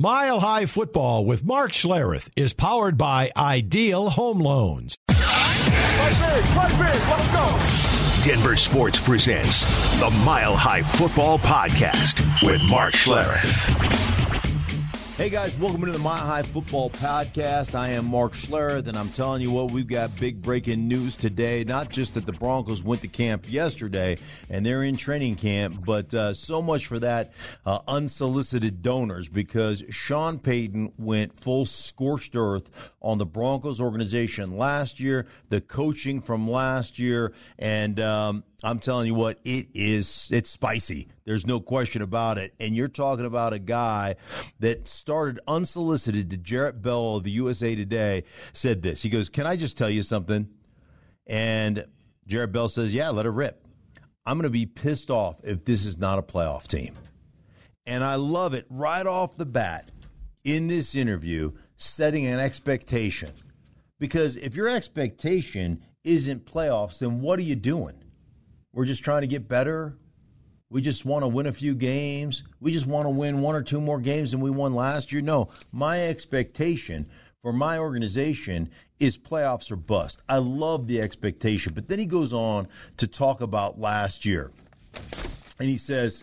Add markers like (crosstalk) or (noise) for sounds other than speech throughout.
Mile High Football with Mark Schlereth is powered by Ideal Home Loans. Let's go. Denver Sports presents the Mile High Football Podcast with Mark Schlereth. Hey guys, welcome to the Mile High Football Podcast. I am Mark Schlereth, and I'm telling you what, we've got big breaking news today. Not just that the Broncos went to camp yesterday and they're in training camp, but uh, so much for that uh, unsolicited donors because Sean Payton went full scorched earth on the Broncos organization last year, the coaching from last year, and um, I'm telling you what, it is it's spicy. There's no question about it. And you're talking about a guy that started unsolicited to Jarrett Bell of the USA Today said this. He goes, "Can I just tell you something?" And Jarrett Bell says, "Yeah, let it rip. I'm going to be pissed off if this is not a playoff team." And I love it right off the bat in this interview setting an expectation. Because if your expectation isn't playoffs, then what are you doing? We're just trying to get better. We just want to win a few games. We just want to win one or two more games than we won last year. No, my expectation for my organization is playoffs or bust. I love the expectation. But then he goes on to talk about last year. And he says,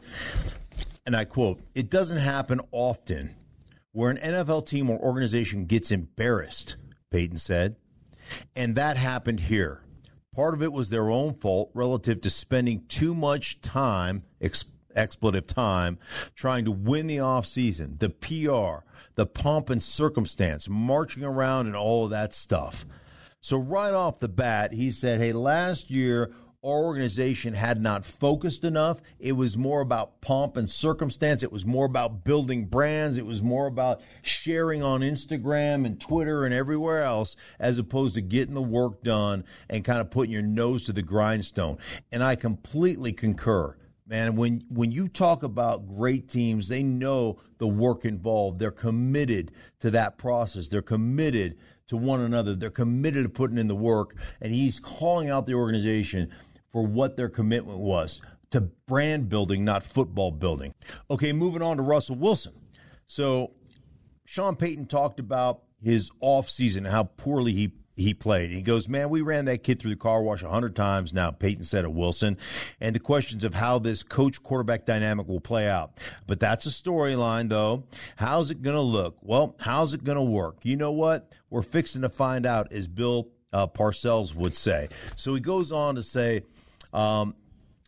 and I quote, it doesn't happen often where an NFL team or organization gets embarrassed, Payton said. And that happened here. Part of it was their own fault relative to spending too much time, ex- expletive time, trying to win the offseason, the PR, the pomp and circumstance, marching around and all of that stuff. So, right off the bat, he said, Hey, last year, our organization had not focused enough. It was more about pomp and circumstance. It was more about building brands. It was more about sharing on Instagram and Twitter and everywhere else, as opposed to getting the work done and kind of putting your nose to the grindstone. And I completely concur. Man, when when you talk about great teams, they know the work involved. They're committed to that process. They're committed to one another. They're committed to putting in the work. And he's calling out the organization for what their commitment was to brand building, not football building. Okay, moving on to Russell Wilson. So Sean Payton talked about his offseason and how poorly he he played. He goes, man, we ran that kid through the car wash a hundred times now. Payton said of Wilson, and the questions of how this coach quarterback dynamic will play out. But that's a storyline, though. How's it going to look? Well, how's it going to work? You know what? We're fixing to find out, as Bill uh, Parcells would say. So he goes on to say. Um,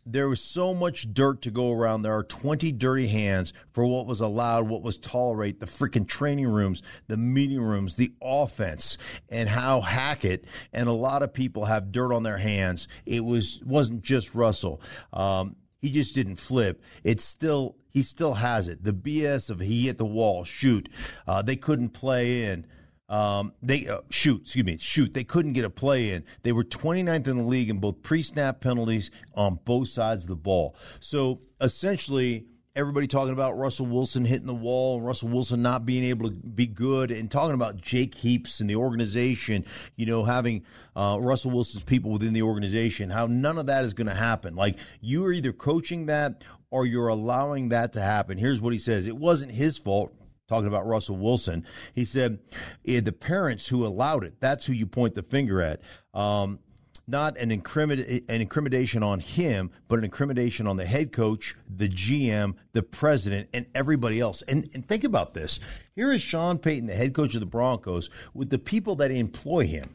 there was so much dirt to go around. There are 20 dirty hands for what was allowed, what was tolerated, the freaking training rooms, the meeting rooms, the offense, and how Hackett and a lot of people have dirt on their hands. It was wasn't just Russell. Um, he just didn't flip. It's still he still has it. The BS of he hit the wall, shoot. Uh, they couldn't play in. Um, they uh, shoot, excuse me, shoot. They couldn't get a play in. They were 29th in the league in both pre-snap penalties on both sides of the ball. So essentially, everybody talking about Russell Wilson hitting the wall and Russell Wilson not being able to be good and talking about Jake Heaps and the organization, you know, having uh, Russell Wilson's people within the organization, how none of that is going to happen. Like you are either coaching that or you're allowing that to happen. Here's what he says. It wasn't his fault talking about Russell Wilson. He said, eh, the parents who allowed it, that's who you point the finger at. Um, not an, incrimin- an incrimination on him, but an incrimination on the head coach, the GM, the president, and everybody else. And, and think about this. Here is Sean Payton, the head coach of the Broncos, with the people that employ him,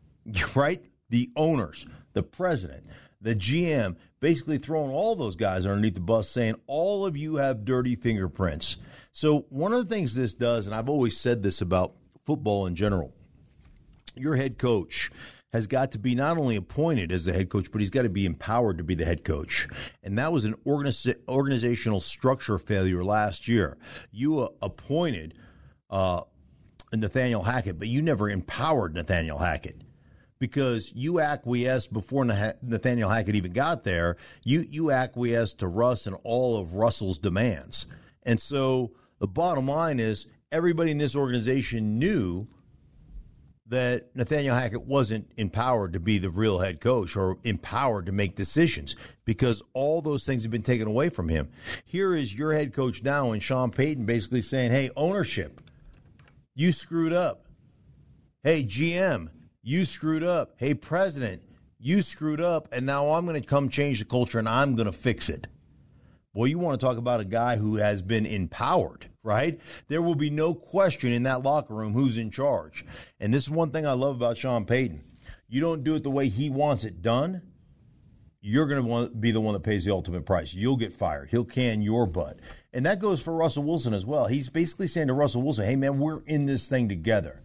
(laughs) right? The owners, the president, the GM, basically throwing all those guys underneath the bus, saying, all of you have dirty fingerprints. So, one of the things this does, and I've always said this about football in general, your head coach has got to be not only appointed as the head coach, but he's got to be empowered to be the head coach. And that was an organizational structure failure last year. You uh, appointed uh, Nathaniel Hackett, but you never empowered Nathaniel Hackett because you acquiesced before Nathaniel Hackett even got there. You you acquiesced to Russ and all of Russell's demands, and so the bottom line is everybody in this organization knew that Nathaniel Hackett wasn't empowered to be the real head coach or empowered to make decisions because all those things have been taken away from him. Here is your head coach now, and Sean Payton basically saying, Hey, ownership, you screwed up. Hey, GM, you screwed up. Hey, president, you screwed up. And now I'm going to come change the culture and I'm going to fix it. Well, you want to talk about a guy who has been empowered, right? There will be no question in that locker room who's in charge. And this is one thing I love about Sean Payton. You don't do it the way he wants it done, you're going to want be the one that pays the ultimate price. You'll get fired. He'll can your butt. And that goes for Russell Wilson as well. He's basically saying to Russell Wilson, hey, man, we're in this thing together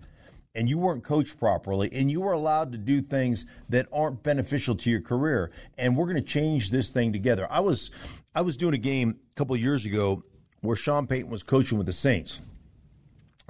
and you weren't coached properly and you were allowed to do things that aren't beneficial to your career and we're going to change this thing together i was i was doing a game a couple years ago where sean payton was coaching with the saints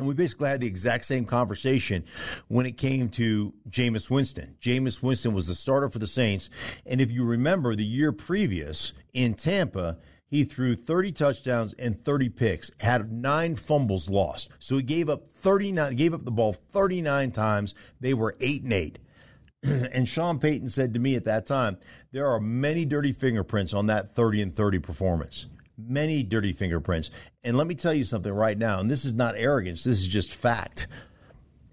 and we basically had the exact same conversation when it came to Jameis Winston. Jameis Winston was the starter for the Saints. And if you remember the year previous in Tampa, he threw 30 touchdowns and 30 picks, had nine fumbles lost. So he gave up 39, gave up the ball 39 times. They were eight and eight. (clears throat) and Sean Payton said to me at that time, there are many dirty fingerprints on that 30 and 30 performance. Many dirty fingerprints. And let me tell you something right now, and this is not arrogance, this is just fact.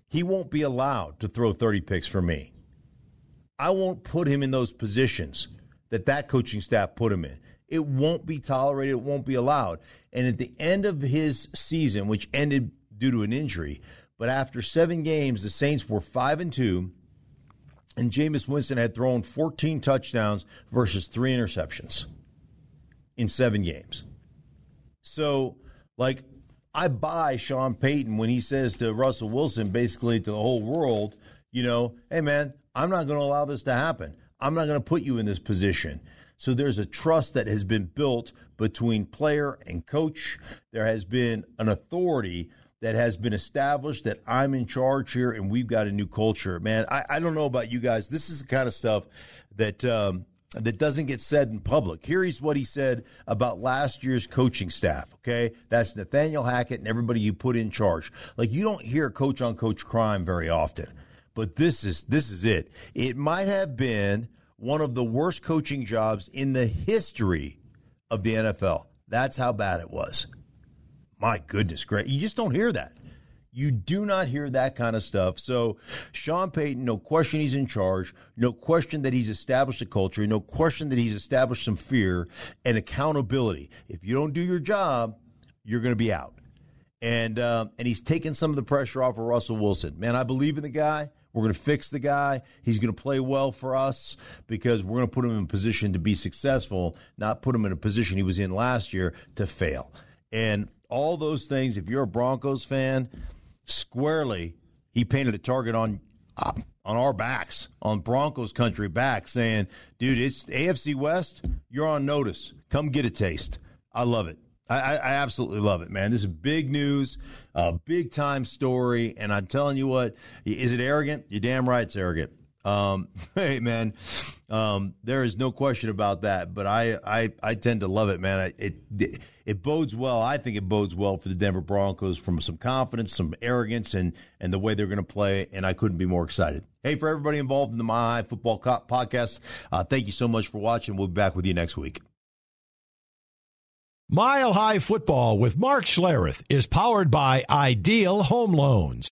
He won't be allowed to throw 30 picks for me. I won't put him in those positions that that coaching staff put him in. It won't be tolerated. It won't be allowed. And at the end of his season, which ended due to an injury, but after seven games, the Saints were five and two, and Jameis Winston had thrown 14 touchdowns versus three interceptions in seven games. So, like, I buy Sean Payton when he says to Russell Wilson, basically to the whole world, you know, hey man, I'm not going to allow this to happen. I'm not going to put you in this position. So there's a trust that has been built between player and coach. There has been an authority that has been established that I'm in charge here and we've got a new culture. Man, I, I don't know about you guys. This is the kind of stuff that um, that doesn't get said in public. Here's what he said about last year's coaching staff. Okay, that's Nathaniel Hackett and everybody you put in charge. Like you don't hear coach on coach crime very often, but this is this is it. It might have been one of the worst coaching jobs in the history of the NFL. That's how bad it was. My goodness, great. You just don't hear that. You do not hear that kind of stuff. So, Sean Payton, no question he's in charge. No question that he's established a culture. No question that he's established some fear and accountability. If you don't do your job, you're going to be out. And uh, and he's taken some of the pressure off of Russell Wilson. Man, I believe in the guy. We're going to fix the guy. He's going to play well for us because we're going to put him in a position to be successful, not put him in a position he was in last year to fail. And all those things, if you're a Broncos fan, squarely, he painted a target on on our backs, on Broncos country back, saying, dude, it's AFC West, you're on notice. Come get a taste. I love it. I, I, absolutely love it, man. This is big news, a big time story, and I'm telling you what, is it arrogant? You're damn right, it's arrogant. Um, (laughs) hey, man, um, there is no question about that. But I, I, I tend to love it, man. It, it, it bodes well. I think it bodes well for the Denver Broncos from some confidence, some arrogance, and and the way they're going to play. And I couldn't be more excited. Hey, for everybody involved in the Mile High Football podcast, uh, thank you so much for watching. We'll be back with you next week. Mile High Football with Mark Schlereth is powered by Ideal Home Loans.